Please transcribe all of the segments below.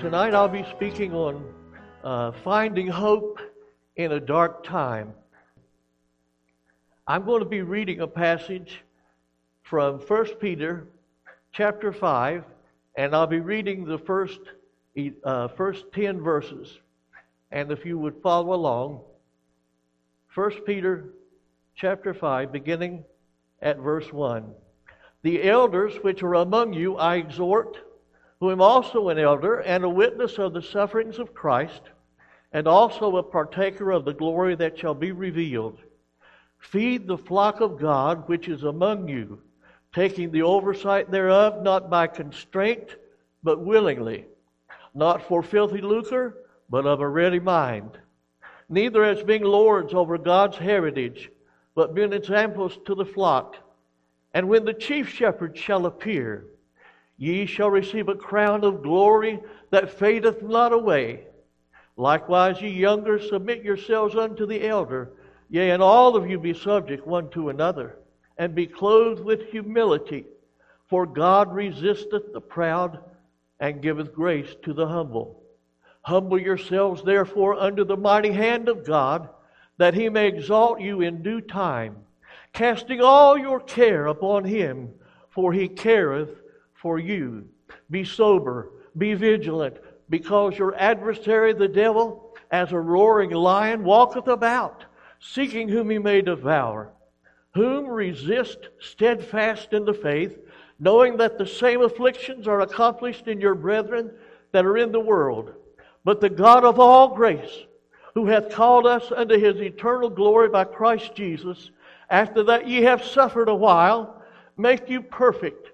Tonight I'll be speaking on uh, finding hope in a dark time. I'm going to be reading a passage from 1 Peter chapter 5, and I'll be reading the first, uh, first 10 verses. And if you would follow along, 1 Peter chapter 5, beginning at verse 1. The elders which are among you I exhort, who am also an elder and a witness of the sufferings of Christ, and also a partaker of the glory that shall be revealed. Feed the flock of God which is among you, taking the oversight thereof not by constraint, but willingly, not for filthy lucre, but of a ready mind. Neither as being lords over God's heritage, but being examples to the flock. And when the chief shepherd shall appear, ye shall receive a crown of glory that fadeth not away. Likewise, ye younger, submit yourselves unto the elder. Yea, and all of you be subject one to another, and be clothed with humility. For God resisteth the proud, and giveth grace to the humble. Humble yourselves, therefore, under the mighty hand of God, that he may exalt you in due time, casting all your care upon him, for he careth for you. Be sober, be vigilant, because your adversary, the devil, as a roaring lion, walketh about seeking whom he may devour, whom resist steadfast in the faith, knowing that the same afflictions are accomplished in your brethren that are in the world. But the God of all grace, who hath called us unto his eternal glory by Christ Jesus, after that ye have suffered a while, make you perfect,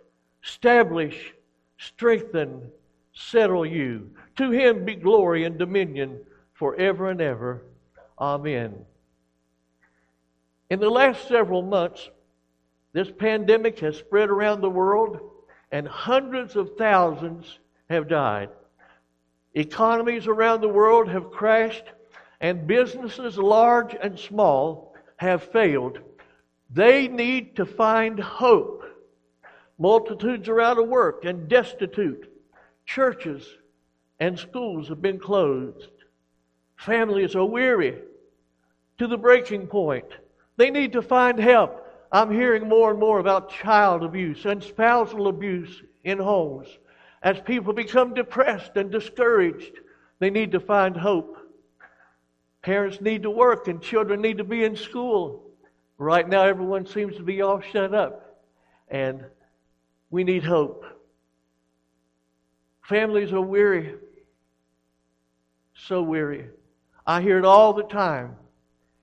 establish, strengthen, settle you. To him be glory and dominion forever and ever. Amen. In the last several months, this pandemic has spread around the world and hundreds of thousands have died. Economies around the world have crashed and businesses, large and small, have failed. They need to find hope. Multitudes are out of work and destitute. Churches and schools have been closed. Families are weary to the breaking point. They need to find help. I'm hearing more and more about child abuse and spousal abuse in homes. As people become depressed and discouraged, they need to find hope. Parents need to work and children need to be in school. Right now, everyone seems to be all shut up, and we need hope. Families are weary, so weary. I hear it all the time,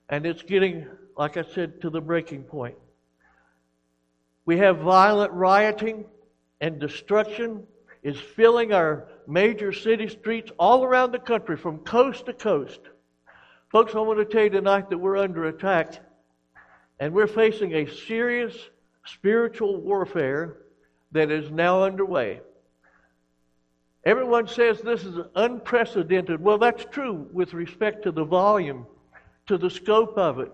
and it's getting like I said, to the breaking point. We have violent rioting and destruction is filling our major city streets all around the country from coast to coast. Folks, I want to tell you tonight that we're under attack and we're facing a serious spiritual warfare that is now underway. Everyone says this is unprecedented. Well, that's true with respect to the volume, to the scope of it.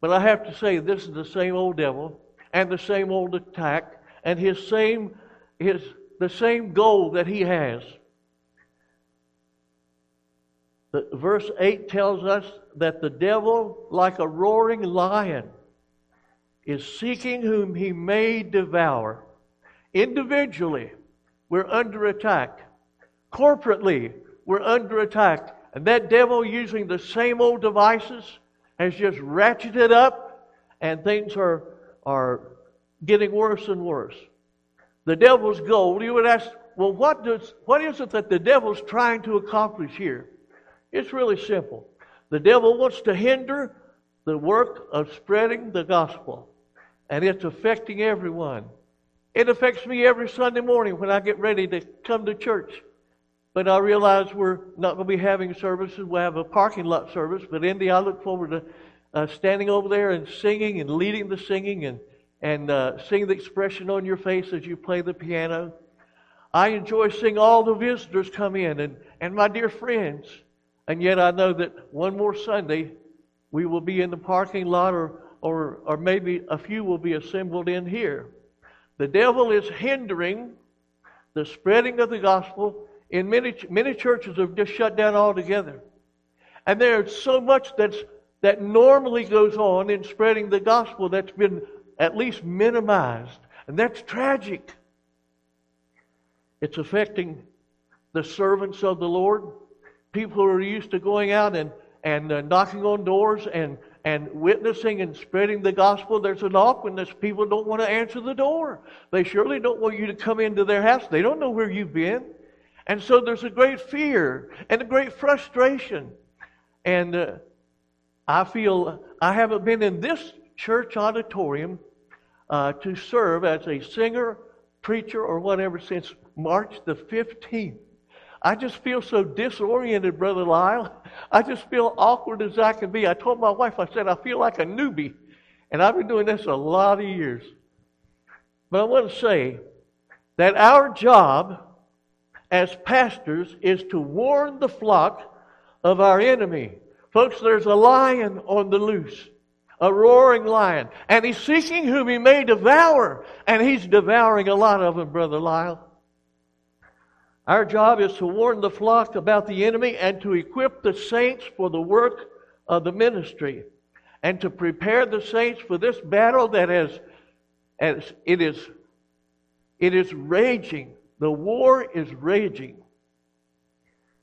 But I have to say, this is the same old devil and the same old attack and his same, his, the same goal that he has. Verse 8 tells us that the devil, like a roaring lion, is seeking whom he may devour. Individually, we're under attack. Corporately, we're under attack. And that devil using the same old devices has just ratcheted up and things are, are getting worse and worse. The devil's goal, you would ask, well, what, does, what is it that the devil's trying to accomplish here? It's really simple. The devil wants to hinder the work of spreading the gospel, and it's affecting everyone. It affects me every Sunday morning when I get ready to come to church. But I realize we're not going to be having services. We'll have a parking lot service. But Indy, I look forward to uh, standing over there and singing and leading the singing and, and uh, seeing the expression on your face as you play the piano. I enjoy seeing all the visitors come in and, and my dear friends. And yet I know that one more Sunday we will be in the parking lot or, or, or maybe a few will be assembled in here. The devil is hindering the spreading of the gospel. In many, many churches have just shut down altogether. And there's so much that's, that normally goes on in spreading the gospel that's been at least minimized. And that's tragic. It's affecting the servants of the Lord, people who are used to going out and, and uh, knocking on doors and, and witnessing and spreading the gospel. There's an awkwardness. People don't want to answer the door. They surely don't want you to come into their house. They don't know where you've been. And so there's a great fear and a great frustration. And uh, I feel I haven't been in this church auditorium uh, to serve as a singer, preacher, or whatever since March the 15th. I just feel so disoriented, Brother Lyle. I just feel awkward as I can be. I told my wife, I said, I feel like a newbie. And I've been doing this a lot of years. But I want to say that our job as pastors is to warn the flock of our enemy. Folks, there's a lion on the loose, a roaring lion, and he's seeking whom he may devour, and he's devouring a lot of them, Brother Lyle. Our job is to warn the flock about the enemy and to equip the saints for the work of the ministry and to prepare the saints for this battle that has, as it is, it is raging. The war is raging.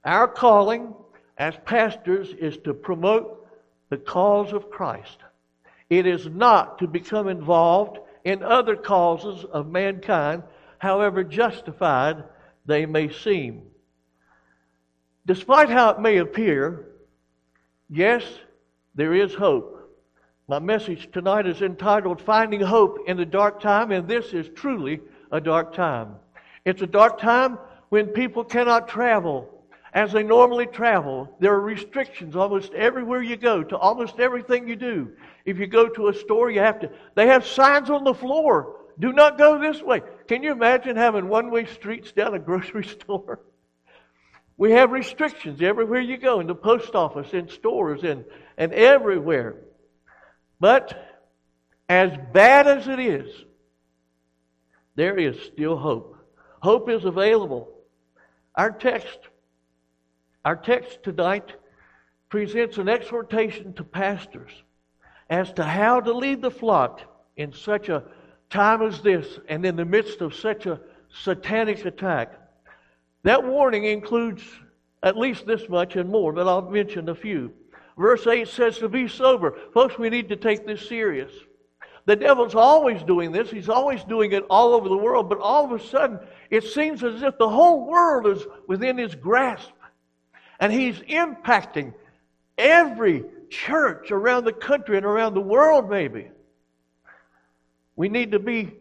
Our calling as pastors is to promote the cause of Christ. It is not to become involved in other causes of mankind, however justified they may seem. Despite how it may appear, yes, there is hope. My message tonight is entitled Finding Hope in a Dark Time, and this is truly a dark time. It's a dark time when people cannot travel as they normally travel. There are restrictions almost everywhere you go, to almost everything you do. If you go to a store, you have to, they have signs on the floor do not go this way. Can you imagine having one way streets down a grocery store? We have restrictions everywhere you go, in the post office, in stores, and, and everywhere. But as bad as it is, there is still hope. Hope is available. Our text, our text tonight presents an exhortation to pastors as to how to lead the flock in such a time as this and in the midst of such a satanic attack. That warning includes at least this much and more, but I'll mention a few. Verse 8 says to be sober. Folks, we need to take this serious. The devil's always doing this. He's always doing it all over the world, but all of a sudden, it seems as if the whole world is within his grasp. And he's impacting every church around the country and around the world, maybe. We need to be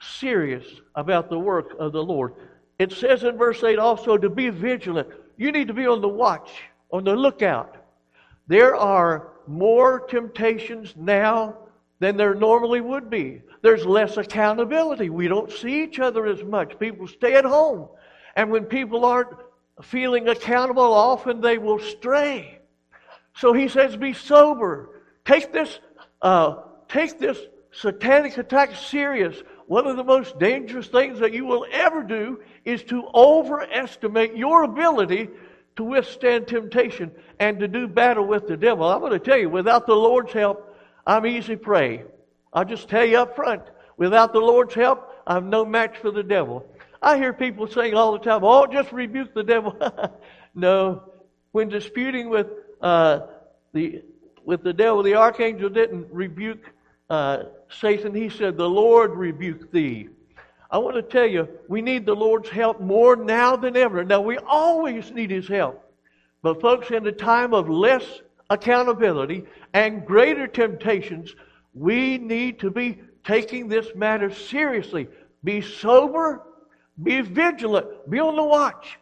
serious about the work of the Lord. It says in verse 8 also to be vigilant. You need to be on the watch, on the lookout. There are more temptations now than there normally would be. There's less accountability. We don't see each other as much. People stay at home. And when people aren't feeling accountable, often they will stray. So he says, be sober. Take this, uh, take this satanic attack serious, one of the most dangerous things that you will ever do is to overestimate your ability to withstand temptation and to do battle with the devil. I'm going to tell you, without the Lord's help, I'm easy prey. I'll just tell you up front, without the Lord's help, I'm no match for the devil. I hear people saying all the time, oh, just rebuke the devil. no. When disputing with, uh, the, with the devil, the archangel didn't rebuke uh, Satan, he said, The Lord rebuke thee. I want to tell you, we need the Lord's help more now than ever. Now, we always need his help. But, folks, in a time of less accountability and greater temptations, we need to be taking this matter seriously. Be sober, be vigilant, be on the watch.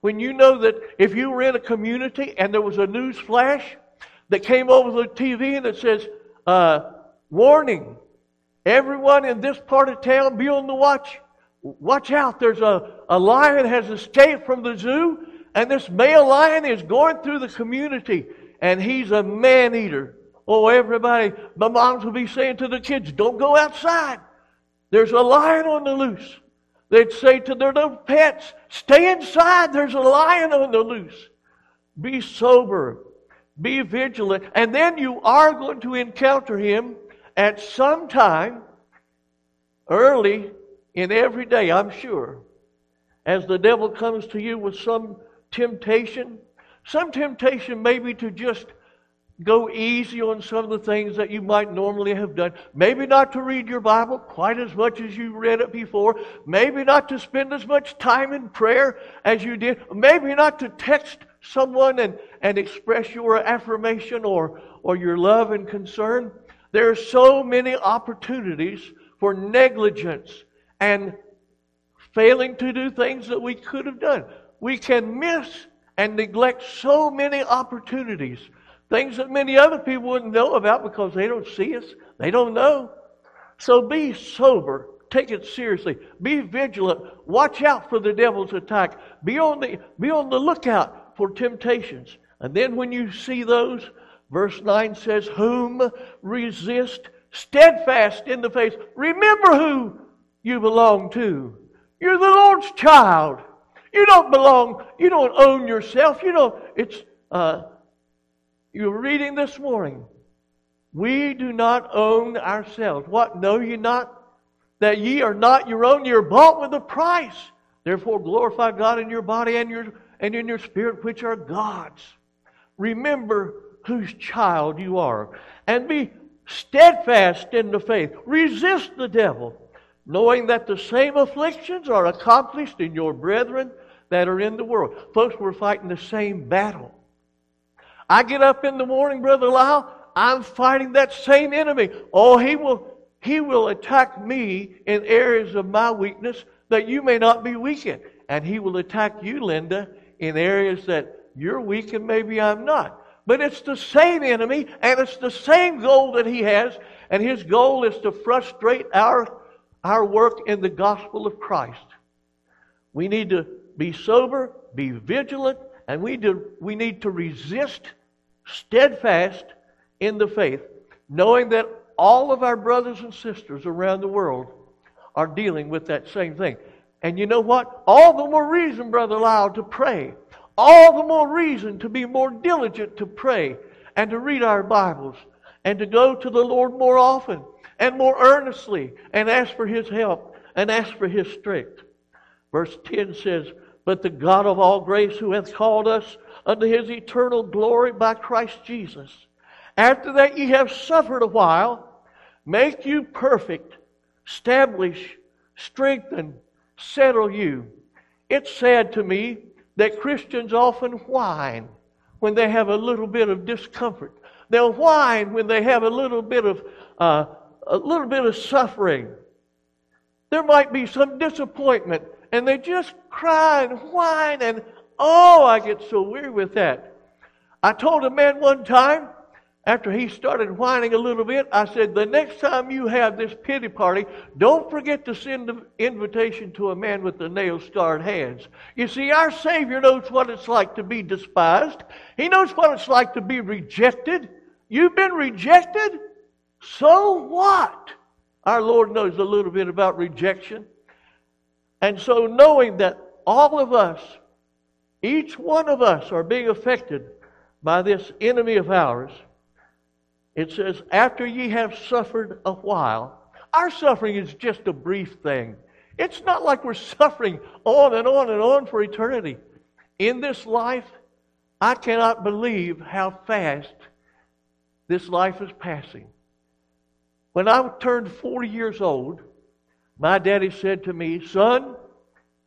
When you know that if you were in a community and there was a news flash that came over the TV and it says, uh, Warning. Everyone in this part of town, be on the watch. Watch out. There's a, a lion has escaped from the zoo, and this male lion is going through the community, and he's a man eater. Oh, everybody, my moms will be saying to the kids, don't go outside. There's a lion on the loose. They'd say to their little pets, Stay inside, there's a lion on the loose. Be sober, be vigilant, and then you are going to encounter him at some time early in every day, I'm sure, as the devil comes to you with some temptation. Some temptation maybe to just go easy on some of the things that you might normally have done. Maybe not to read your Bible quite as much as you read it before. Maybe not to spend as much time in prayer as you did. Maybe not to text someone and, and express your affirmation or, or your love and concern. There are so many opportunities for negligence and failing to do things that we could have done. We can miss and neglect so many opportunities Things that many other people wouldn't know about because they don't see us, they don't know. So be sober. Take it seriously. Be vigilant. Watch out for the devil's attack. Be on the, be on the lookout for temptations. And then when you see those, verse 9 says, Whom resist steadfast in the faith. Remember who you belong to. You're the Lord's child. You don't belong, you don't own yourself. You know, it's uh, you were reading this morning. We do not own ourselves. What? Know ye not that ye are not your own? You're bought with a price. Therefore, glorify God in your body and, your, and in your spirit, which are God's. Remember whose child you are. And be steadfast in the faith. Resist the devil, knowing that the same afflictions are accomplished in your brethren that are in the world. Folks, we're fighting the same battle. I get up in the morning, Brother Lyle, I'm fighting that same enemy. Oh, he will, he will attack me in areas of my weakness that you may not be weak in. And he will attack you, Linda, in areas that you're weak and maybe I'm not. But it's the same enemy and it's the same goal that he has. And his goal is to frustrate our, our work in the gospel of Christ. We need to be sober, be vigilant, and we, do, we need to resist steadfast in the faith, knowing that all of our brothers and sisters around the world are dealing with that same thing. And you know what? All the more reason, Brother Lyle, to pray. All the more reason to be more diligent to pray and to read our Bibles and to go to the Lord more often and more earnestly and ask for His help and ask for His strength. Verse 10 says, But the God of all grace who hath called us unto his eternal glory by Christ Jesus. After that ye have suffered a while, make you perfect, establish, strengthen, settle you. It's sad to me that Christians often whine when they have a little bit of discomfort. They'll whine when they have a little bit of uh, a little bit of suffering. There might be some disappointment, and they just cry and whine and Oh, I get so weary with that. I told a man one time, after he started whining a little bit, I said, The next time you have this pity party, don't forget to send an invitation to a man with the nail scarred hands. You see, our Savior knows what it's like to be despised, He knows what it's like to be rejected. You've been rejected? So what? Our Lord knows a little bit about rejection. And so, knowing that all of us each one of us are being affected by this enemy of ours. It says, after ye have suffered a while, our suffering is just a brief thing. It's not like we're suffering on and on and on for eternity. In this life, I cannot believe how fast this life is passing. When I turned 40 years old, my daddy said to me, Son,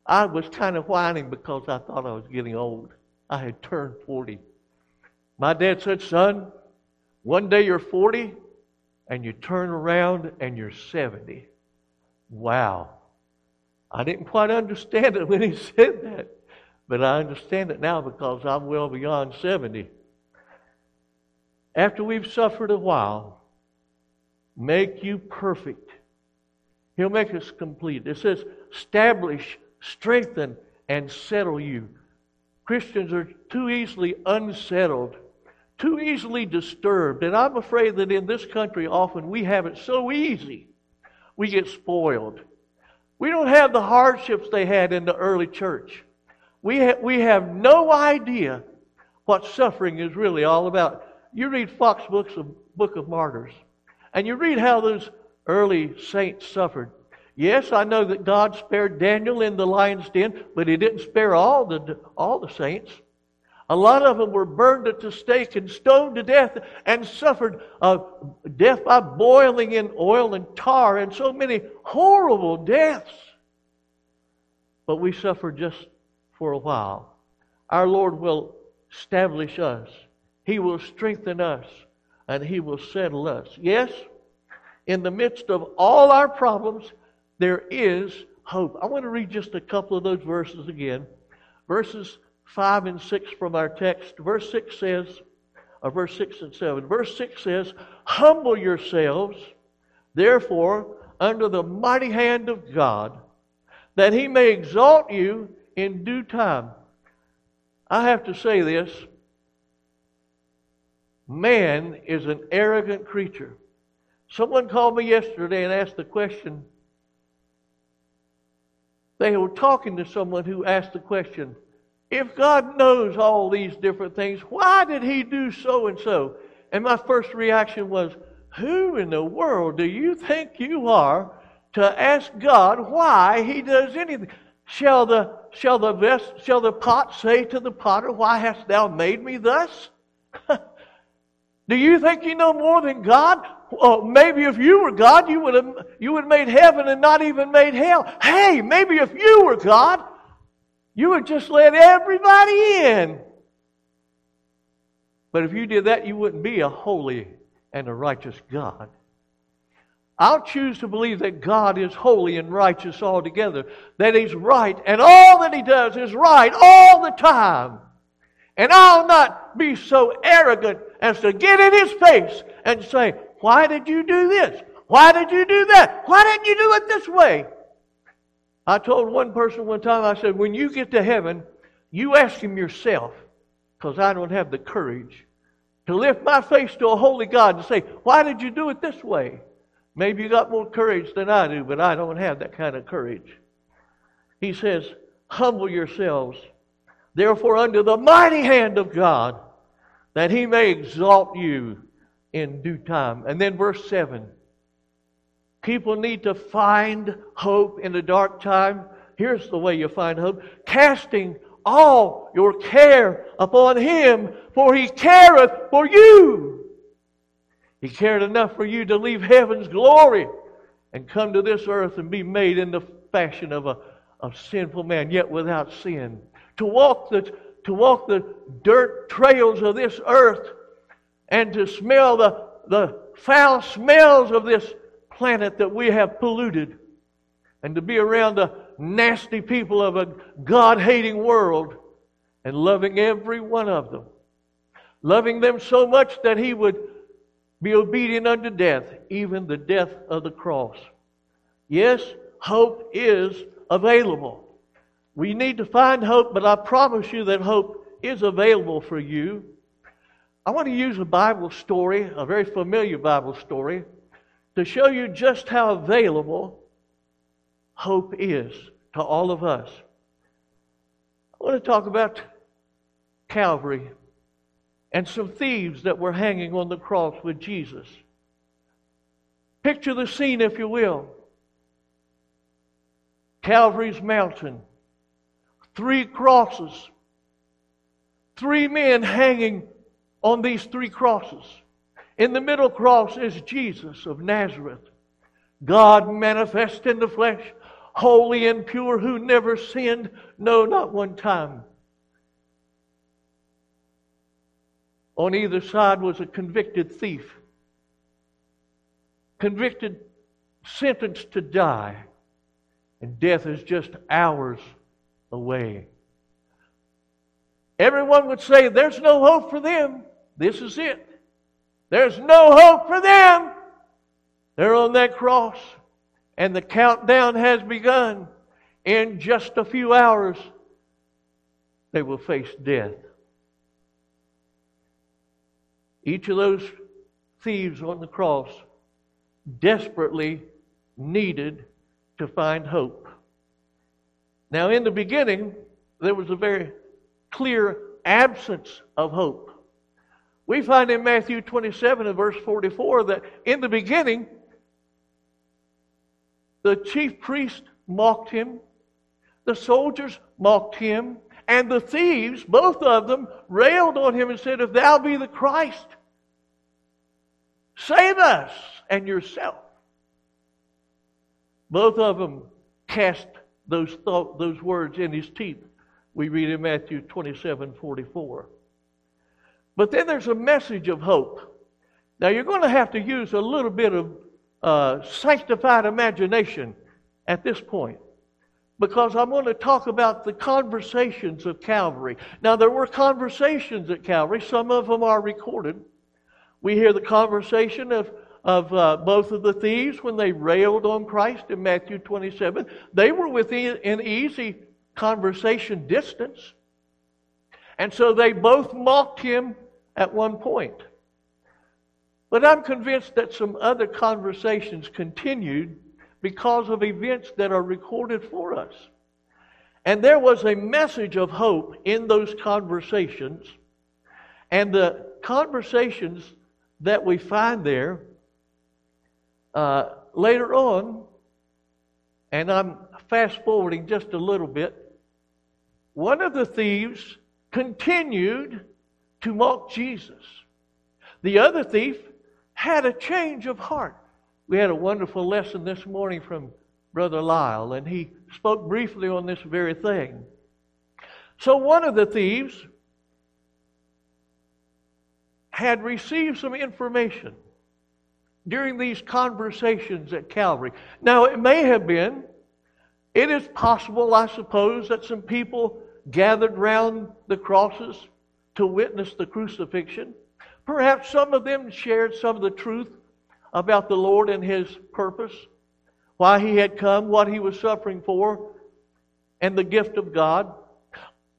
I was kind of whining because I thought I was getting old. I had turned 40. My dad said, Son, one day you're 40 and you turn around and you're 70. Wow. I didn't quite understand it when he said that, but I understand it now because I'm well beyond 70. After we've suffered a while, make you perfect. He'll make us complete. It says, establish strengthen, and settle you. Christians are too easily unsettled, too easily disturbed. And I'm afraid that in this country, often we have it so easy. We get spoiled. We don't have the hardships they had in the early church. We, ha- we have no idea what suffering is really all about. You read Fox Books of Book of Martyrs, and you read how those early saints suffered. Yes, I know that God spared Daniel in the lion's den, but he didn't spare all the, all the saints. A lot of them were burned at the stake and stoned to death and suffered uh, death by boiling in oil and tar and so many horrible deaths. But we suffer just for a while. Our Lord will establish us, He will strengthen us, and He will settle us. Yes, in the midst of all our problems, there is hope. I want to read just a couple of those verses again. Verses 5 and 6 from our text. Verse 6 says, or verse 6 and 7. Verse 6 says, Humble yourselves, therefore, under the mighty hand of God, that he may exalt you in due time. I have to say this man is an arrogant creature. Someone called me yesterday and asked the question. They were talking to someone who asked the question, if God knows all these different things, why did He do so and so? And my first reaction was, Who in the world do you think you are to ask God why He does anything? Shall the, shall the, vest, shall the pot say to the potter, Why hast thou made me thus? do you think you know more than God? Maybe if you were God, you would have you would have made heaven and not even made hell. Hey, maybe if you were God, you would just let everybody in. But if you did that, you wouldn't be a holy and a righteous God. I'll choose to believe that God is holy and righteous altogether, that He's right, and all that He does is right all the time. And I'll not be so arrogant as to get in His face and say, Why did you do this? Why did you do that? Why didn't you do it this way? I told one person one time, I said, when you get to heaven, you ask him yourself, because I don't have the courage to lift my face to a holy God and say, Why did you do it this way? Maybe you got more courage than I do, but I don't have that kind of courage. He says, Humble yourselves, therefore, under the mighty hand of God, that he may exalt you in due time. And then verse 7 People need to find hope in the dark time. Here's the way you find hope casting all your care upon Him, for He careth for you. He cared enough for you to leave heaven's glory and come to this earth and be made in the fashion of a, a sinful man, yet without sin. To walk the to walk the dirt trails of this earth and to smell the, the foul smells of this planet that we have polluted and to be around the nasty people of a God hating world and loving every one of them. Loving them so much that He would be obedient unto death, even the death of the cross. Yes, hope is available. We need to find hope, but I promise you that hope is available for you. I want to use a Bible story, a very familiar Bible story, to show you just how available hope is to all of us. I want to talk about Calvary and some thieves that were hanging on the cross with Jesus. Picture the scene, if you will. Calvary's mountain, three crosses, three men hanging on these three crosses. In the middle cross is Jesus of Nazareth, God manifest in the flesh, holy and pure, who never sinned, no, not one time. On either side was a convicted thief, convicted, sentenced to die, and death is just hours away. Everyone would say, There's no hope for them. This is it. There's no hope for them. They're on that cross, and the countdown has begun. In just a few hours, they will face death. Each of those thieves on the cross desperately needed to find hope. Now, in the beginning, there was a very clear absence of hope. We find in Matthew 27 and verse 44 that in the beginning, the chief priest mocked him, the soldiers mocked him, and the thieves, both of them, railed on him and said, If thou be the Christ, save us and yourself. Both of them cast those, thought, those words in his teeth. We read in Matthew 27 44. But then there's a message of hope. Now, you're going to have to use a little bit of uh, sanctified imagination at this point because I'm going to talk about the conversations of Calvary. Now, there were conversations at Calvary, some of them are recorded. We hear the conversation of, of uh, both of the thieves when they railed on Christ in Matthew 27. They were within an easy conversation distance. And so they both mocked him at one point. But I'm convinced that some other conversations continued because of events that are recorded for us. And there was a message of hope in those conversations. And the conversations that we find there uh, later on, and I'm fast forwarding just a little bit, one of the thieves continued to mock Jesus. The other thief had a change of heart. We had a wonderful lesson this morning from Brother Lyle, and he spoke briefly on this very thing. So, one of the thieves had received some information during these conversations at Calvary. Now, it may have been, it is possible, I suppose, that some people gathered round the crosses to witness the crucifixion. Perhaps some of them shared some of the truth about the Lord and His purpose, why He had come, what He was suffering for, and the gift of God.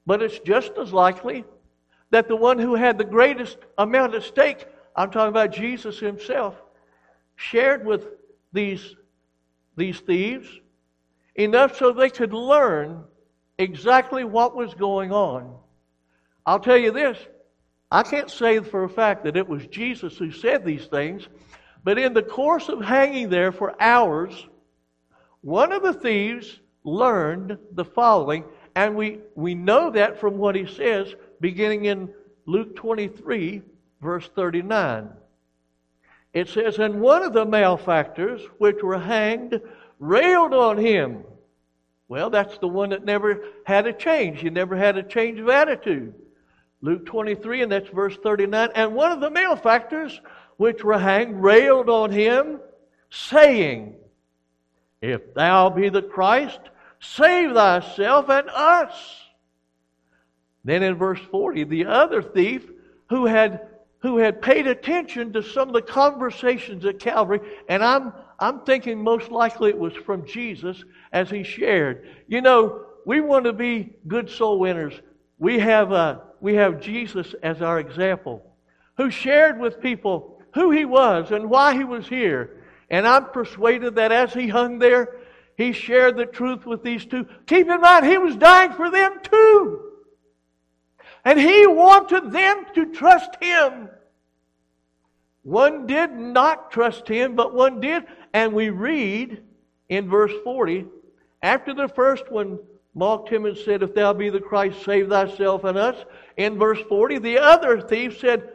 But it's just as likely that the one who had the greatest amount at stake, I'm talking about Jesus Himself, shared with these, these thieves enough so they could learn exactly what was going on. I'll tell you this I can't say for a fact that it was Jesus who said these things, but in the course of hanging there for hours, one of the thieves learned the following, and we, we know that from what he says beginning in Luke 23, verse 39. It says, And one of the malefactors which were hanged railed on him. Well, that's the one that never had a change. He never had a change of attitude. Luke 23, and that's verse 39. And one of the malefactors which were hanged railed on him, saying, If thou be the Christ, save thyself and us. Then in verse 40, the other thief who had who had paid attention to some of the conversations at Calvary, and I'm I'm thinking most likely it was from Jesus as he shared. You know, we want to be good soul winners. We have uh, we have Jesus as our example, who shared with people who he was and why he was here. And I'm persuaded that as he hung there, he shared the truth with these two. Keep in mind, he was dying for them too. And he wanted them to trust him. One did not trust him, but one did. And we read in verse 40 after the first one mocked him and said, If thou be the Christ, save thyself and us. In verse 40, the other thief said,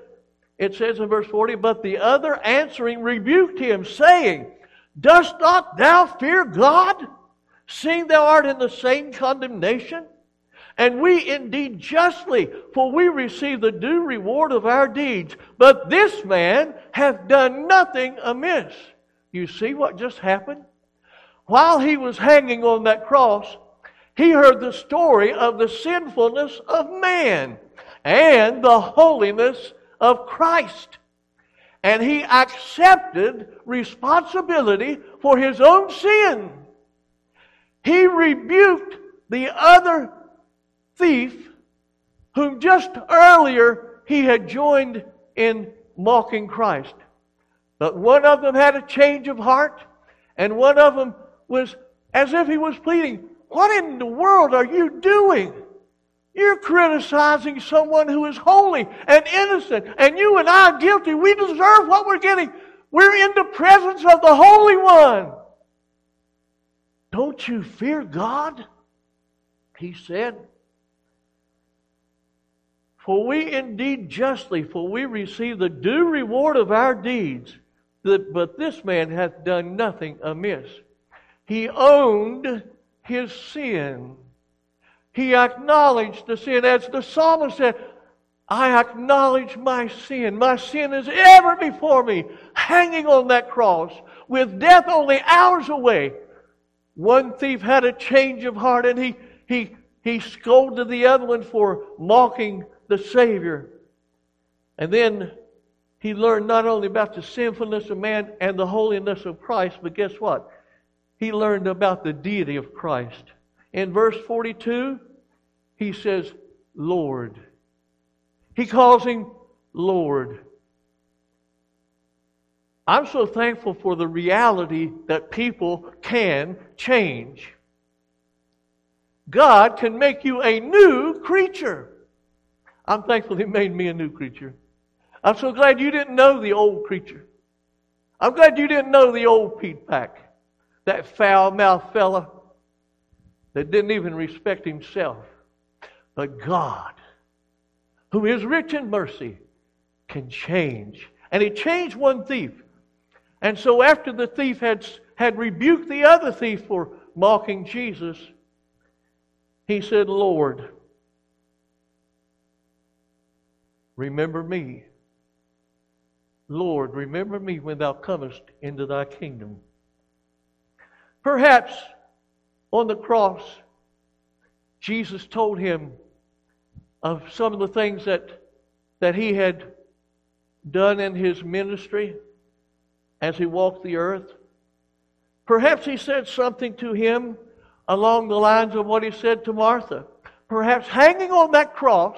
it says in verse 40, But the other answering rebuked him, saying, Dost not thou fear God, seeing thou art in the same condemnation? And we indeed justly, for we receive the due reward of our deeds. But this man hath done nothing amiss. You see what just happened? While he was hanging on that cross, he heard the story of the sinfulness of man and the holiness of Christ. And he accepted responsibility for his own sin. He rebuked the other thief whom just earlier he had joined in mocking Christ. But one of them had a change of heart, and one of them was as if he was pleading, What in the world are you doing? You're criticizing someone who is holy and innocent, and you and I are guilty. We deserve what we're getting. We're in the presence of the Holy One. Don't you fear God? He said. For we indeed justly, for we receive the due reward of our deeds. But this man hath done nothing amiss. He owned his sin. He acknowledged the sin. As the psalmist said, I acknowledge my sin. My sin is ever before me, hanging on that cross, with death only hours away. One thief had a change of heart and he, he, he scolded the other one for mocking the Savior. And then he learned not only about the sinfulness of man and the holiness of Christ, but guess what? He learned about the deity of Christ. In verse 42, he says, Lord. He calls him Lord. I'm so thankful for the reality that people can change. God can make you a new creature. I'm thankful He made me a new creature. I'm so glad you didn't know the old creature. I'm glad you didn't know the old Pete Pack, that foul mouthed fella that didn't even respect himself. But God, who is rich in mercy, can change. And He changed one thief. And so after the thief had, had rebuked the other thief for mocking Jesus, he said, Lord, remember me. Lord, remember me when thou comest into thy kingdom. Perhaps on the cross, Jesus told him of some of the things that, that he had done in his ministry as he walked the earth. Perhaps he said something to him along the lines of what he said to Martha. Perhaps hanging on that cross,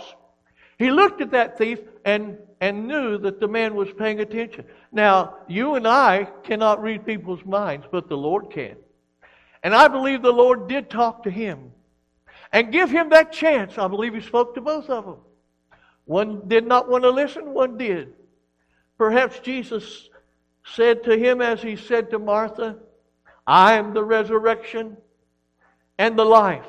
he looked at that thief and, and knew that the man was paying attention. Now, you and I cannot read people's minds, but the Lord can. And I believe the Lord did talk to him and give him that chance. I believe he spoke to both of them. One did not want to listen, one did. Perhaps Jesus said to him as he said to Martha, I am the resurrection and the life.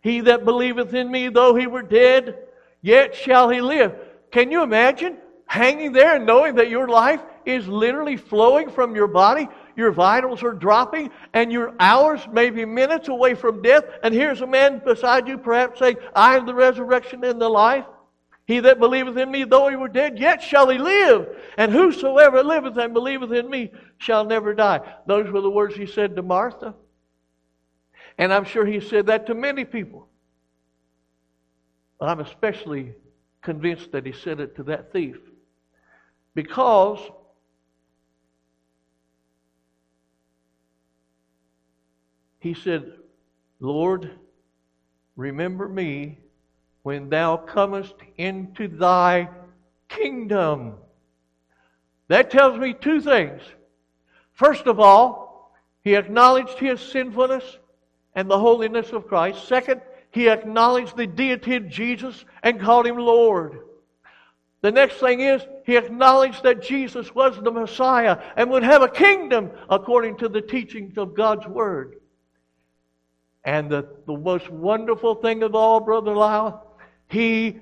He that believeth in me, though he were dead, yet shall he live. Can you imagine hanging there and knowing that your life is literally flowing from your body? Your vitals are dropping, and your hours, maybe minutes away from death. And here's a man beside you, perhaps saying, I am the resurrection and the life. He that believeth in me, though he were dead, yet shall he live. And whosoever liveth and believeth in me shall never die. Those were the words he said to Martha. And I'm sure he said that to many people. I'm especially convinced that he said it to that thief. Because he said, Lord, remember me when thou comest into thy kingdom. That tells me two things. First of all, he acknowledged his sinfulness and the holiness of Christ. Second, he acknowledged the deity of Jesus and called him Lord. The next thing is, he acknowledged that Jesus was the Messiah and would have a kingdom according to the teachings of God's Word. And the, the most wonderful thing of all, Brother Lyle, he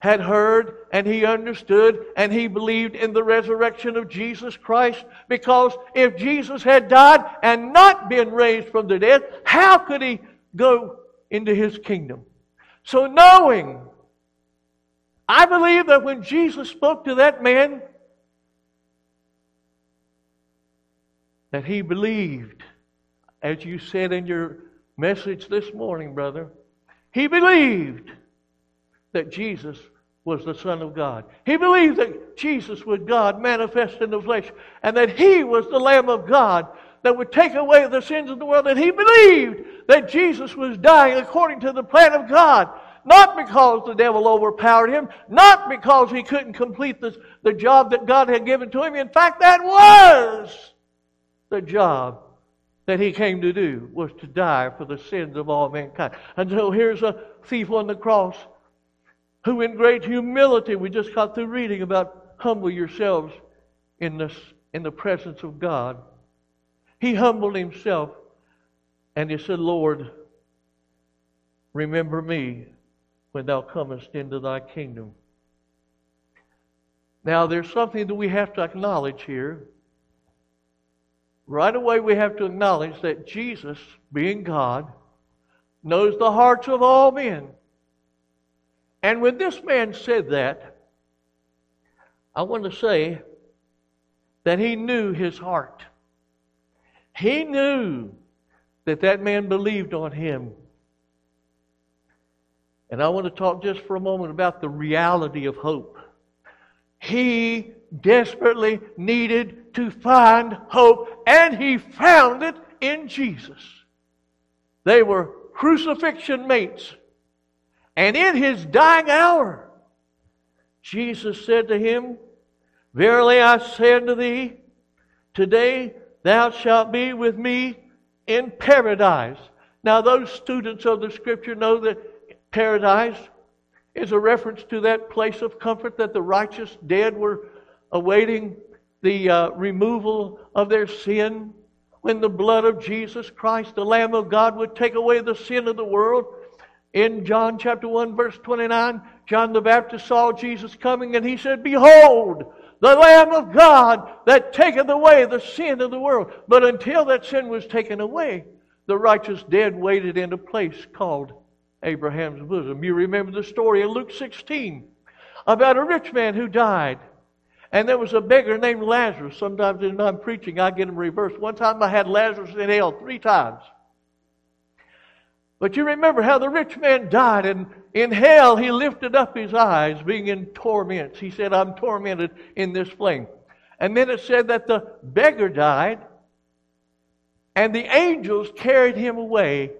had heard and he understood and he believed in the resurrection of Jesus Christ because if Jesus had died and not been raised from the dead, how could he go into his kingdom? So, knowing, I believe that when Jesus spoke to that man, that he believed, as you said in your message this morning, brother, he believed that Jesus was the Son of God. He believed that Jesus was God manifest in the flesh and that He was the Lamb of God that would take away the sins of the world. And he believed that Jesus was dying according to the plan of God. Not because the devil overpowered him, not because he couldn't complete the, the job that God had given to him. In fact, that was the job that he came to do was to die for the sins of all mankind. And so here's a thief on the cross who, in great humility, we just got through reading about humble yourselves in, this, in the presence of God. He humbled himself and he said, Lord, remember me when thou comest into thy kingdom. Now, there's something that we have to acknowledge here. Right away, we have to acknowledge that Jesus, being God, knows the hearts of all men. And when this man said that, I want to say that he knew his heart. He knew that that man believed on him. And I want to talk just for a moment about the reality of hope. He desperately needed to find hope, and he found it in Jesus. They were crucifixion mates. And in his dying hour, Jesus said to him, Verily I say unto thee, today thou shalt be with me in paradise. Now, those students of the scripture know that paradise is a reference to that place of comfort that the righteous dead were awaiting the uh, removal of their sin when the blood of Jesus Christ, the Lamb of God, would take away the sin of the world. In John chapter 1, verse 29, John the Baptist saw Jesus coming and he said, Behold, the Lamb of God that taketh away the sin of the world. But until that sin was taken away, the righteous dead waited in a place called Abraham's bosom. You remember the story in Luke 16 about a rich man who died. And there was a beggar named Lazarus. Sometimes when I'm preaching, I get them reversed. One time I had Lazarus in hell three times. But you remember how the rich man died, and in hell he lifted up his eyes, being in torments. He said, I'm tormented in this flame. And then it said that the beggar died, and the angels carried him away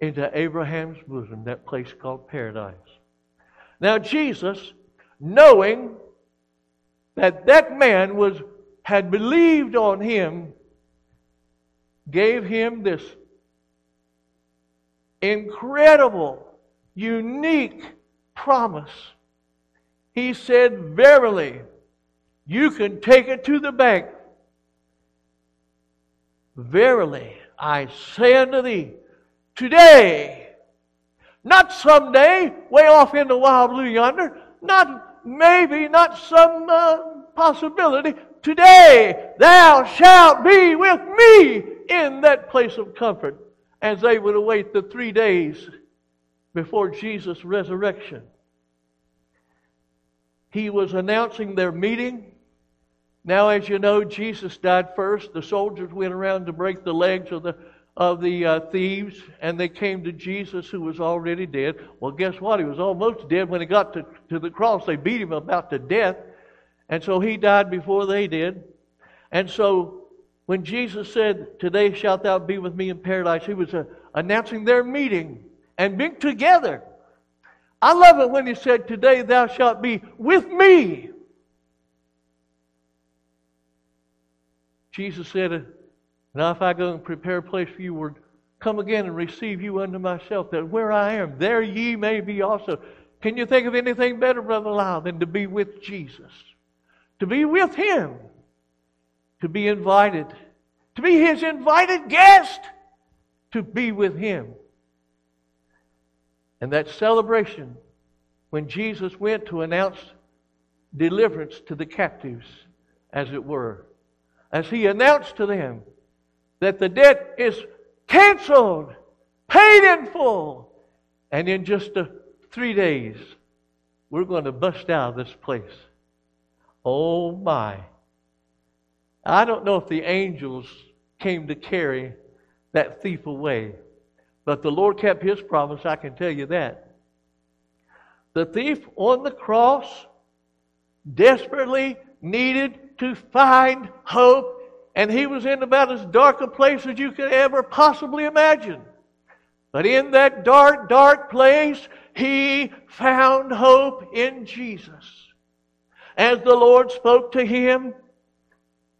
into Abraham's bosom, that place called paradise. Now, Jesus, knowing that that man was, had believed on him, gave him this incredible, unique promise. He said, Verily, you can take it to the bank. Verily, I say unto thee, today, not someday, way off in the wild blue yonder, not maybe, not some uh, possibility. Today, thou shalt be with me in that place of comfort as they would await the three days before Jesus' resurrection. He was announcing their meeting. Now, as you know, Jesus died first. The soldiers went around to break the legs of the of the uh, thieves, and they came to Jesus, who was already dead. Well, guess what? He was almost dead when he got to, to the cross. They beat him about to death, and so he died before they did. And so when Jesus said, Today shalt thou be with me in paradise, he was uh, announcing their meeting and being together. I love it when he said, Today thou shalt be with me. Jesus said, Now if I go and prepare a place for you, will come again and receive you unto myself, that where I am, there ye may be also. Can you think of anything better, Brother Lyle, than to be with Jesus? To be with Him to be invited, to be his invited guest, to be with him. And that celebration, when Jesus went to announce deliverance to the captives, as it were, as he announced to them that the debt is canceled, paid in full, and in just a, three days, we're going to bust out of this place. Oh my. I don't know if the angels came to carry that thief away, but the Lord kept his promise, I can tell you that. The thief on the cross desperately needed to find hope, and he was in about as dark a place as you could ever possibly imagine. But in that dark, dark place, he found hope in Jesus. As the Lord spoke to him,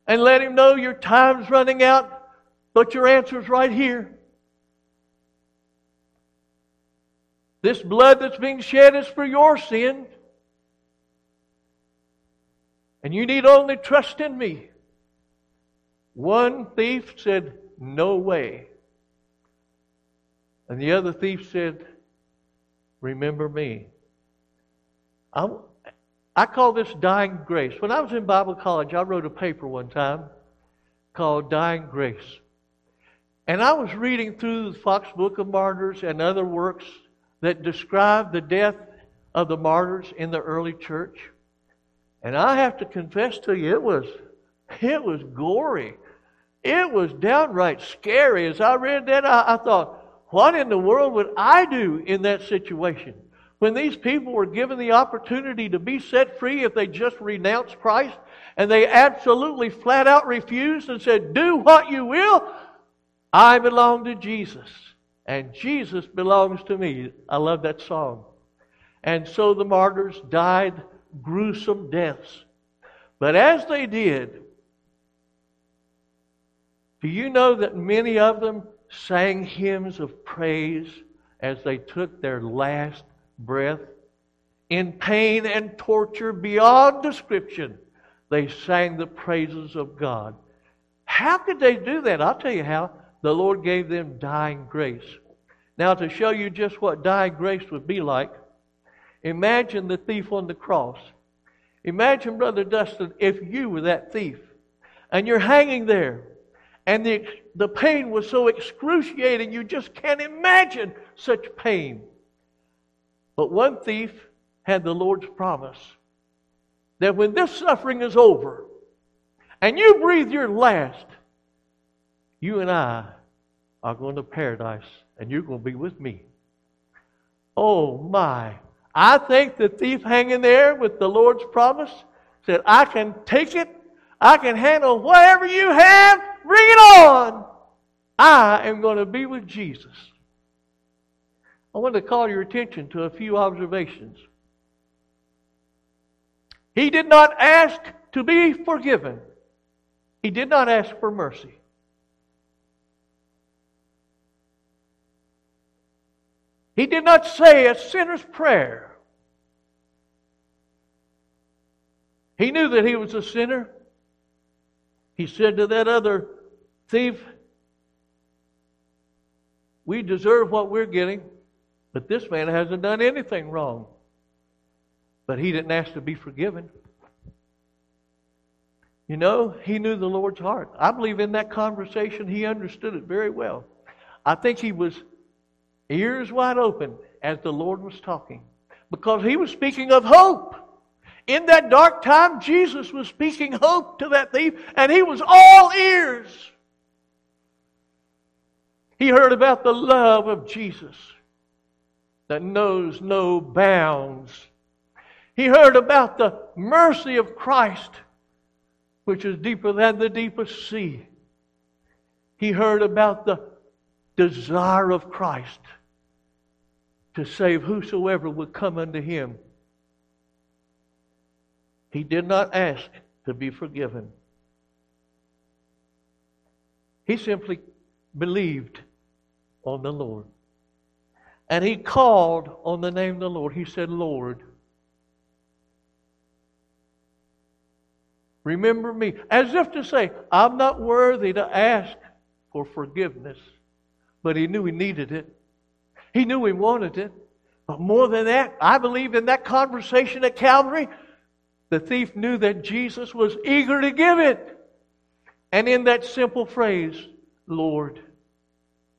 and let him know your time's running out. But your answer's right here. This blood that's being shed is for your sin. And you need only trust in me. One thief said, No way. And the other thief said, Remember me. I, I call this dying grace. When I was in Bible college, I wrote a paper one time called Dying Grace. And I was reading through the Foxe Book of Martyrs and other works that describe the death of the martyrs in the early church. And I have to confess to you, it was it was gory. It was downright scary. As I read that, I, I thought, what in the world would I do in that situation? When these people were given the opportunity to be set free if they just renounced Christ, and they absolutely flat out refused and said, Do what you will, I belong to Jesus, and Jesus belongs to me. I love that song. And so the martyrs died gruesome deaths. But as they did, do you know that many of them sang hymns of praise as they took their last breath? In pain and torture beyond description, they sang the praises of God. How could they do that? I'll tell you how. The Lord gave them dying grace. Now, to show you just what dying grace would be like, imagine the thief on the cross. Imagine, Brother Dustin, if you were that thief and you're hanging there and the, the pain was so excruciating, you just can't imagine such pain. But one thief had the Lord's promise that when this suffering is over and you breathe your last, you and I are going to paradise and you're going to be with me. Oh my. I think the thief hanging there with the Lord's promise said, I can take it. I can handle whatever you have. Bring it on. I am going to be with Jesus. I want to call your attention to a few observations. He did not ask to be forgiven. He did not ask for mercy. He did not say a sinner's prayer. He knew that he was a sinner. He said to that other thief, We deserve what we're getting, but this man hasn't done anything wrong. But he didn't ask to be forgiven. You know, he knew the Lord's heart. I believe in that conversation he understood it very well. I think he was ears wide open as the Lord was talking because he was speaking of hope. In that dark time, Jesus was speaking hope to that thief, and he was all ears. He heard about the love of Jesus that knows no bounds. He heard about the mercy of Christ, which is deeper than the deepest sea. He heard about the desire of Christ to save whosoever would come unto him. He did not ask to be forgiven. He simply believed on the Lord. And he called on the name of the Lord. He said, Lord, remember me. As if to say, I'm not worthy to ask for forgiveness. But he knew he needed it. He knew he wanted it. But more than that, I believe in that conversation at Calvary, the thief knew that Jesus was eager to give it. And in that simple phrase, Lord,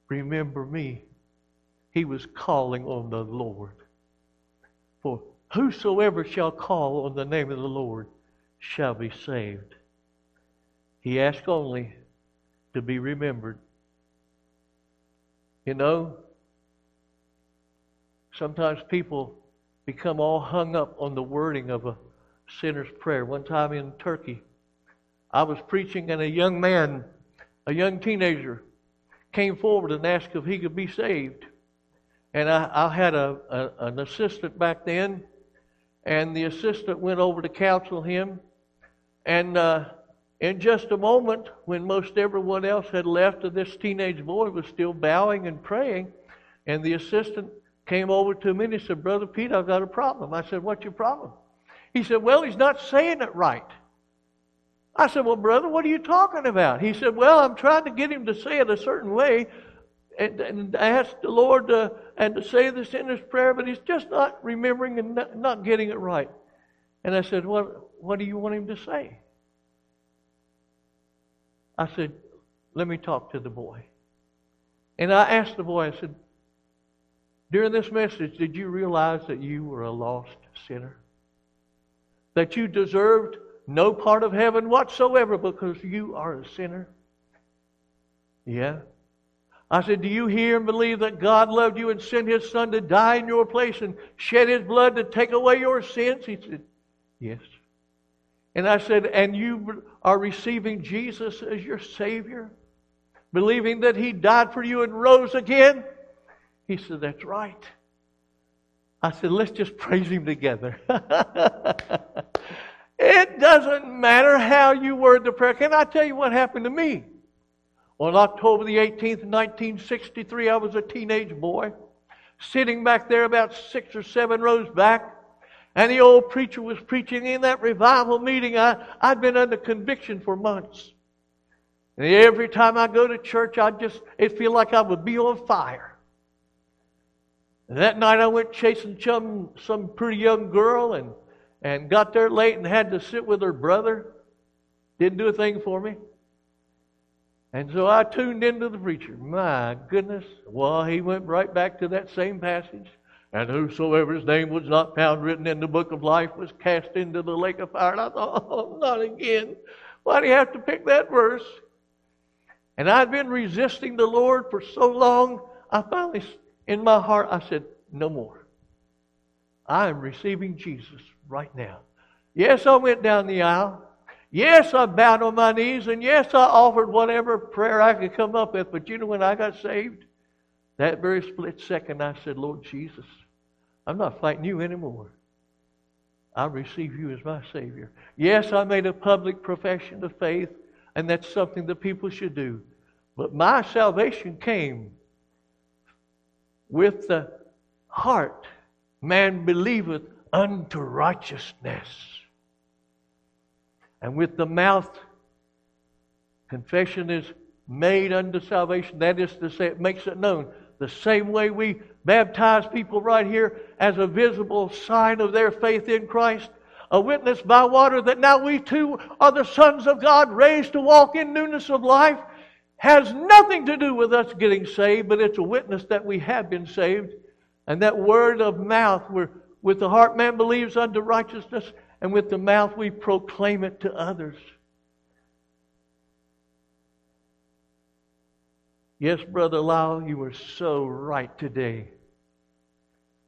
remember me, he was calling on the Lord. For whosoever shall call on the name of the Lord shall be saved. He asked only to be remembered. You know, Sometimes people become all hung up on the wording of a sinner's prayer. One time in Turkey, I was preaching, and a young man, a young teenager, came forward and asked if he could be saved. And I, I had a, a, an assistant back then, and the assistant went over to counsel him. And uh, in just a moment, when most everyone else had left, and this teenage boy was still bowing and praying, and the assistant came over to me and he said, Brother Pete, I've got a problem. I said, What's your problem? He said, Well, he's not saying it right. I said, Well, brother, what are you talking about? He said, Well, I'm trying to get him to say it a certain way and, and ask the Lord to, and to say the sinner's prayer, but he's just not remembering and not, not getting it right. And I said, What, what do you want him to say? I said, Let me talk to the boy. And I asked the boy, I said, During this message, did you realize that you were a lost sinner? That you deserved no part of heaven whatsoever because you are a sinner? Yeah. I said, Do you hear and believe that God loved you and sent His Son to die in your place and shed His blood to take away your sins? He said, Yes. And I said, And you are receiving Jesus as your Savior? Believing that He died for you and rose again? He said, That's right. I said, Let's just praise Him together. it doesn't matter how you word the prayer. Can I tell you what happened to me? On October the 18th, 1963, I was a teenage boy, sitting back there about six or seven rows back, and the old preacher was preaching in that revival meeting. I, I'd been under conviction for months. And every time I go to church, I just, it feel like I would be on fire. And that night I went chasing some, some pretty young girl and, and got there late and had to sit with her brother. Didn't do a thing for me. And so I tuned into the preacher. My goodness. Well, he went right back to that same passage. And whosoever's name was not found written in the book of life was cast into the lake of fire. And I thought, oh, not again. Why do you have to pick that verse? And I'd been resisting the Lord for so long, I finally, in my heart, I said, no more. I am receiving Jesus right now. Yes, I went down the aisle. Yes, I bowed on my knees, and yes, I offered whatever prayer I could come up with. But you know when I got saved? That very split second, I said, Lord Jesus, I'm not fighting you anymore. I receive you as my Savior. Yes, I made a public profession of faith, and that's something that people should do. But my salvation came with the heart. Man believeth unto righteousness. And with the mouth, confession is made unto salvation. That is to say, it makes it known the same way we baptize people right here as a visible sign of their faith in Christ, a witness by water that now we too are the sons of God raised to walk in newness of life, has nothing to do with us getting saved, but it's a witness that we have been saved. And that word of mouth, where with the heart man believes unto righteousness, and with the mouth we proclaim it to others. Yes, Brother Lyle, you were so right today.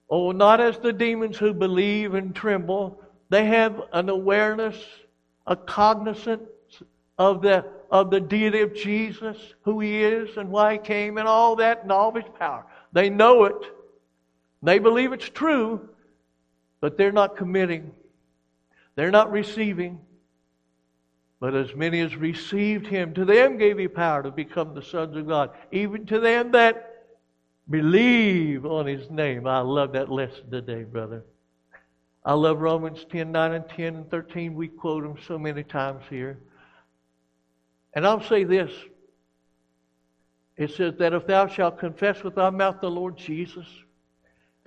Oh, not as the demons who believe and tremble. They have an awareness, a cognizance of the, of the deity of Jesus, who he is and why he came and all that his power. They know it. They believe it's true, but they're not committing. They're not receiving. But as many as received him, to them gave he power to become the sons of God, even to them that believe on his name. I love that lesson today, brother. I love Romans 10, 9, and 10 and 13. We quote them so many times here. And I'll say this. It says that if thou shalt confess with thy mouth the Lord Jesus,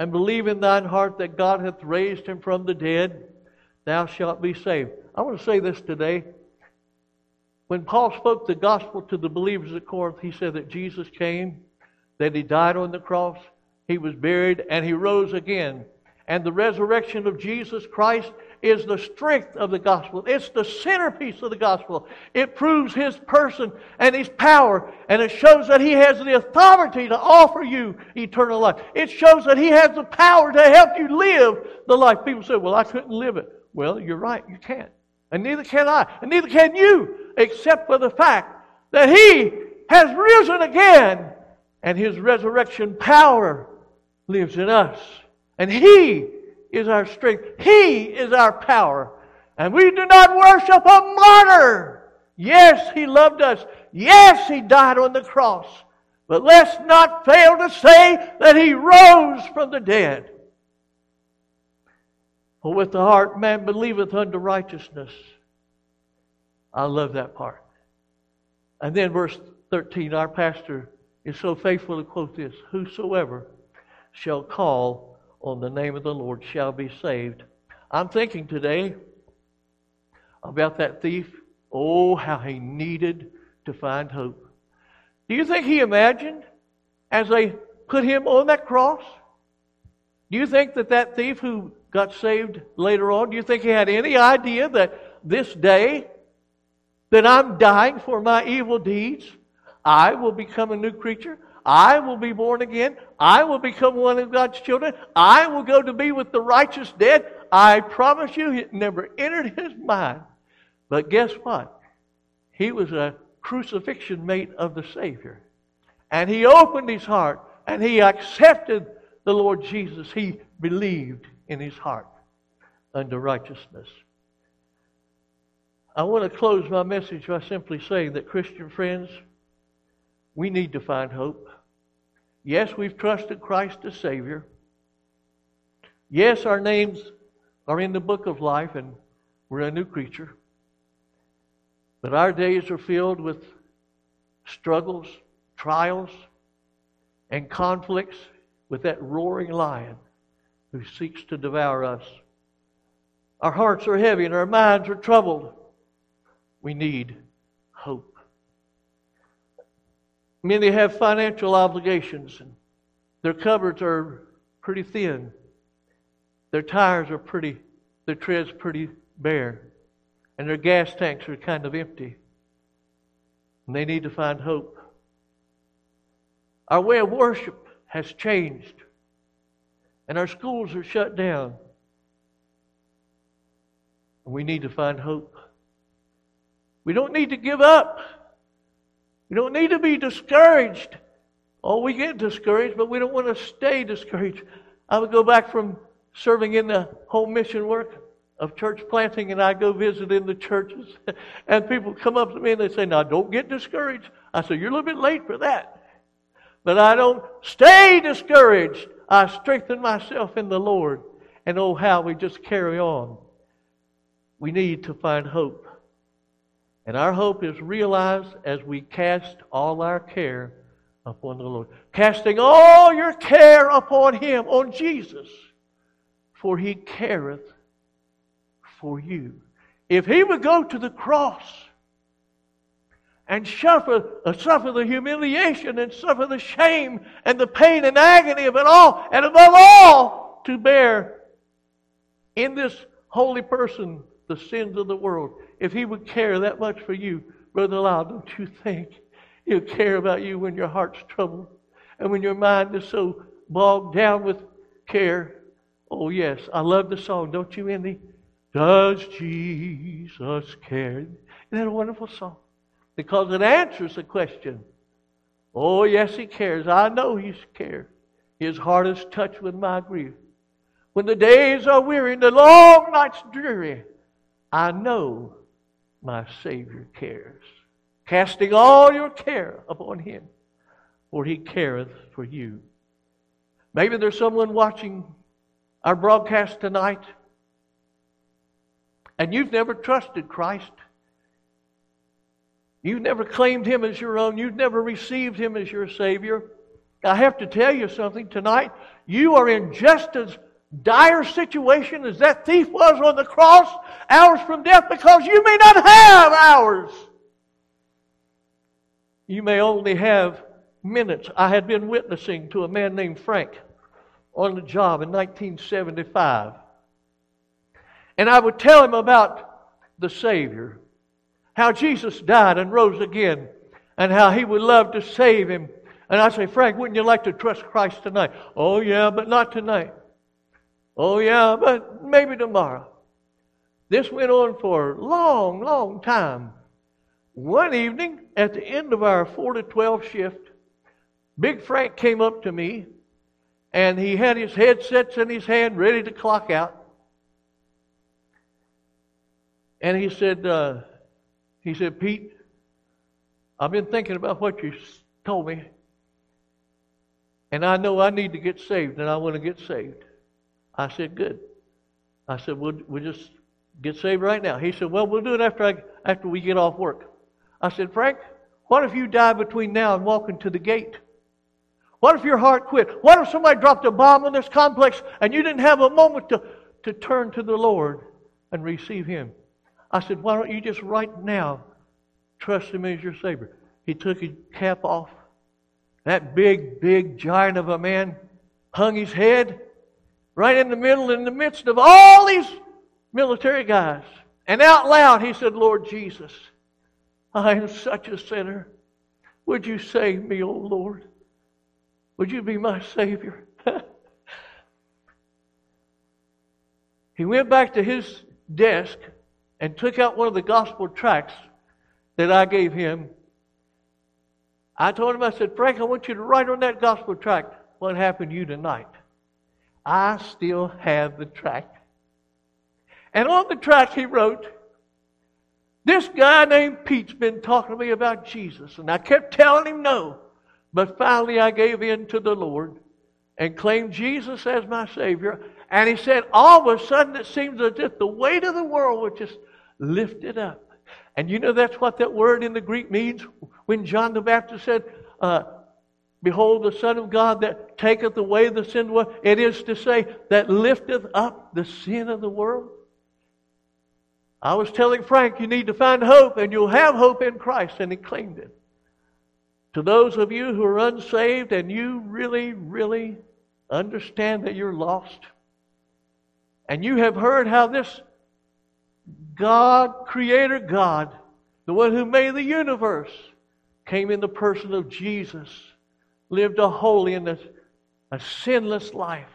and believe in thine heart that God hath raised him from the dead, thou shalt be saved. I want to say this today. When Paul spoke the gospel to the believers at Corinth, he said that Jesus came, that he died on the cross, he was buried, and he rose again. And the resurrection of Jesus Christ is the strength of the gospel. It's the centerpiece of the gospel. It proves his person and his power, and it shows that he has the authority to offer you eternal life. It shows that he has the power to help you live the life. People say, Well, I couldn't live it. Well, you're right, you can't. And neither can I, and neither can you except for the fact that He has risen again and His resurrection power lives in us. And He is our strength, He is our power. And we do not worship a martyr, Yes, He loved us. Yes, He died on the cross. But let's not fail to say that He rose from the dead. For with the heart man believeth unto righteousness. I love that part. And then verse 13, our pastor is so faithful to quote this Whosoever shall call on the name of the Lord shall be saved. I'm thinking today about that thief. Oh, how he needed to find hope. Do you think he imagined as they put him on that cross? Do you think that that thief who got saved later on, do you think he had any idea that this day that I'm dying for my evil deeds, I will become a new creature? I will be born again. I will become one of God's children. I will go to be with the righteous dead. I promise you, it never entered his mind. But guess what? He was a crucifixion mate of the Savior. And he opened his heart and he accepted the Lord Jesus. He believed in his heart unto righteousness. I want to close my message by simply saying that, Christian friends, we need to find hope. Yes, we've trusted Christ as Savior. Yes, our names are in the book of life and we're a new creature. But our days are filled with struggles, trials, and conflicts with that roaring lion who seeks to devour us. Our hearts are heavy and our minds are troubled. We need hope. Many have financial obligations and their cupboards are pretty thin. Their tires are pretty, their treads pretty bare and their gas tanks are kind of empty. And they need to find hope. Our way of worship has changed, and our schools are shut down. We need to find hope. We don't need to give up. We don't need to be discouraged. Oh, we get discouraged, but we don't want to stay discouraged. I would go back from serving in the home mission work of church planting and I go visit in the churches and people come up to me and they say, now don't get discouraged. I say, you're a little bit late for that. But I don't stay discouraged. I strengthen myself in the Lord. And oh, how we just carry on. We need to find hope. And our hope is realized as we cast all our care upon the Lord. Casting all your care upon Him, on Jesus, for He careth for you. If he would go to the cross and suffer, uh, suffer the humiliation and suffer the shame and the pain and agony of it all, and above all, to bear in this holy person the sins of the world, if he would care that much for you, Brother Lyle, don't you think he'll care about you when your heart's troubled and when your mind is so bogged down with care? Oh, yes. I love the song. Don't you, Indy? Does Jesus care? Isn't that a wonderful song? Because it answers the question. Oh, yes, He cares. I know He cares. His heart is touched with my grief. When the days are weary and the long nights dreary, I know my Savior cares. Casting all your care upon Him, for He careth for you. Maybe there's someone watching our broadcast tonight and you've never trusted Christ, you've never claimed Him as your own, you've never received Him as your Savior, I have to tell you something tonight. You are in just as dire situation as that thief was on the cross, hours from death, because you may not have hours. You may only have minutes. I had been witnessing to a man named Frank on the job in 1975. And I would tell him about the Savior, how Jesus died and rose again, and how he would love to save him. And I say, Frank, wouldn't you like to trust Christ tonight? Oh, yeah, but not tonight. Oh, yeah, but maybe tomorrow. This went on for a long, long time. One evening, at the end of our 4 to 12 shift, Big Frank came up to me, and he had his headsets in his hand ready to clock out. And he said, uh, He said, Pete, I've been thinking about what you told me, and I know I need to get saved, and I want to get saved. I said, Good. I said, We'll, we'll just get saved right now. He said, Well, we'll do it after, I, after we get off work. I said, Frank, what if you die between now and walking to the gate? What if your heart quit? What if somebody dropped a bomb on this complex and you didn't have a moment to, to turn to the Lord and receive Him? I said, Why don't you just right now trust Him as your Savior? He took his cap off. That big, big giant of a man hung his head right in the middle, in the midst of all these military guys. And out loud, he said, Lord Jesus, I am such a sinner. Would you save me, O oh Lord? Would you be my Savior? he went back to his desk and took out one of the gospel tracts that I gave him. I told him, I said, Frank, I want you to write on that gospel tract what happened to you tonight. I still have the track. And on the track he wrote, This guy named Pete's been talking to me about Jesus. And I kept telling him no. But finally, I gave in to the Lord and claimed Jesus as my Savior. And he said, all of a sudden, it seems as if the weight of the world was just lifted up. And you know that's what that word in the Greek means when John the Baptist said, uh, Behold, the Son of God that taketh away the sin of the world. It is to say, that lifteth up the sin of the world. I was telling Frank, you need to find hope, and you'll have hope in Christ, and he claimed it. To those of you who are unsaved and you really, really understand that you're lost, and you have heard how this God, Creator God, the one who made the universe, came in the person of Jesus, lived a holy and a, a sinless life,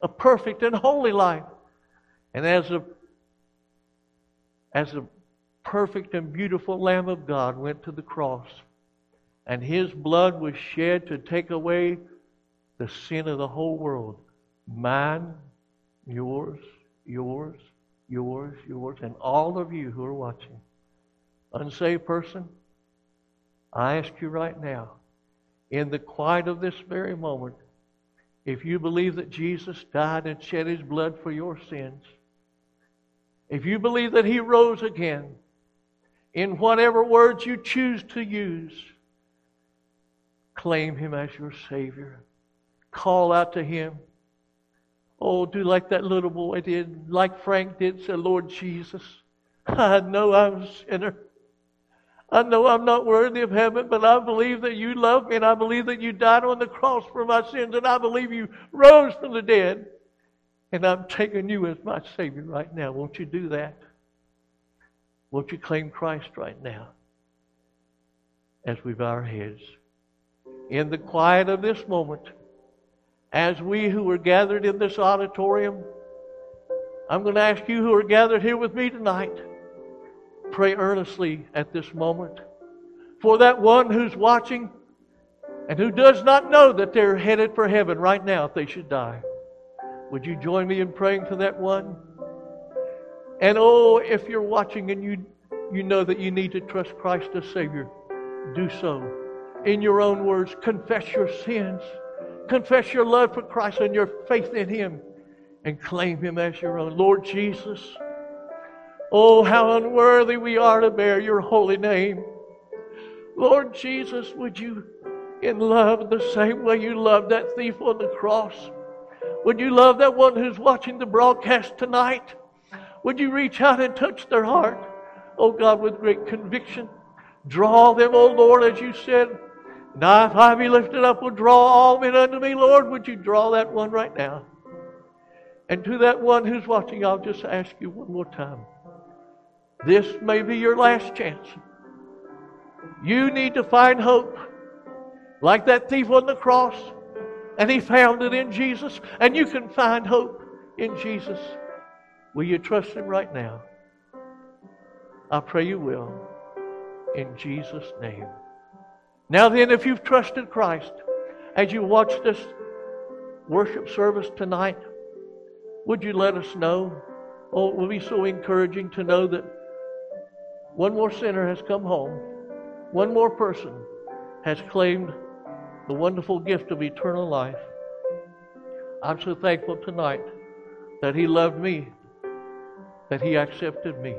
a perfect and holy life. And as a as a perfect and beautiful Lamb of God went to the cross and his blood was shed to take away the sin of the whole world. Mine, yours, yours, yours, yours, and all of you who are watching. Unsaved person, I ask you right now, in the quiet of this very moment, if you believe that Jesus died and shed his blood for your sins, if you believe that he rose again, in whatever words you choose to use, Claim Him as your Savior. Call out to Him. Oh, do like that little boy did, like Frank did, say, Lord Jesus, I know I'm a sinner. I know I'm not worthy of heaven, but I believe that you love me, and I believe that you died on the cross for my sins, and I believe you rose from the dead. And I'm taking you as my Savior right now. Won't you do that? Won't you claim Christ right now as we bow our heads? in the quiet of this moment, as we who are gathered in this auditorium, I'm going to ask you who are gathered here with me tonight, pray earnestly at this moment for that one who's watching and who does not know that they're headed for heaven right now if they should die. Would you join me in praying for that one? And oh, if you're watching and you, you know that you need to trust Christ as Savior, do so in your own words, confess your sins, confess your love for Christ and your faith in Him, and claim Him as your own. Lord Jesus, oh, how unworthy we are to bear your holy name. Lord Jesus, would you, in love, the same way you loved that thief on the cross, would you love that one who's watching the broadcast tonight? Would you reach out and touch their heart? Oh God, with great conviction. Draw them, oh Lord, as you said, now, if I be lifted up, will draw all men unto me. Lord, would you draw that one right now? And to that one who's watching, I'll just ask you one more time. This may be your last chance. You need to find hope. Like that thief on the cross, and he found it in Jesus, and you can find hope in Jesus. Will you trust him right now? I pray you will. In Jesus' name. Now, then, if you've trusted Christ as you watch this worship service tonight, would you let us know? Oh, it would be so encouraging to know that one more sinner has come home. One more person has claimed the wonderful gift of eternal life. I'm so thankful tonight that He loved me, that He accepted me.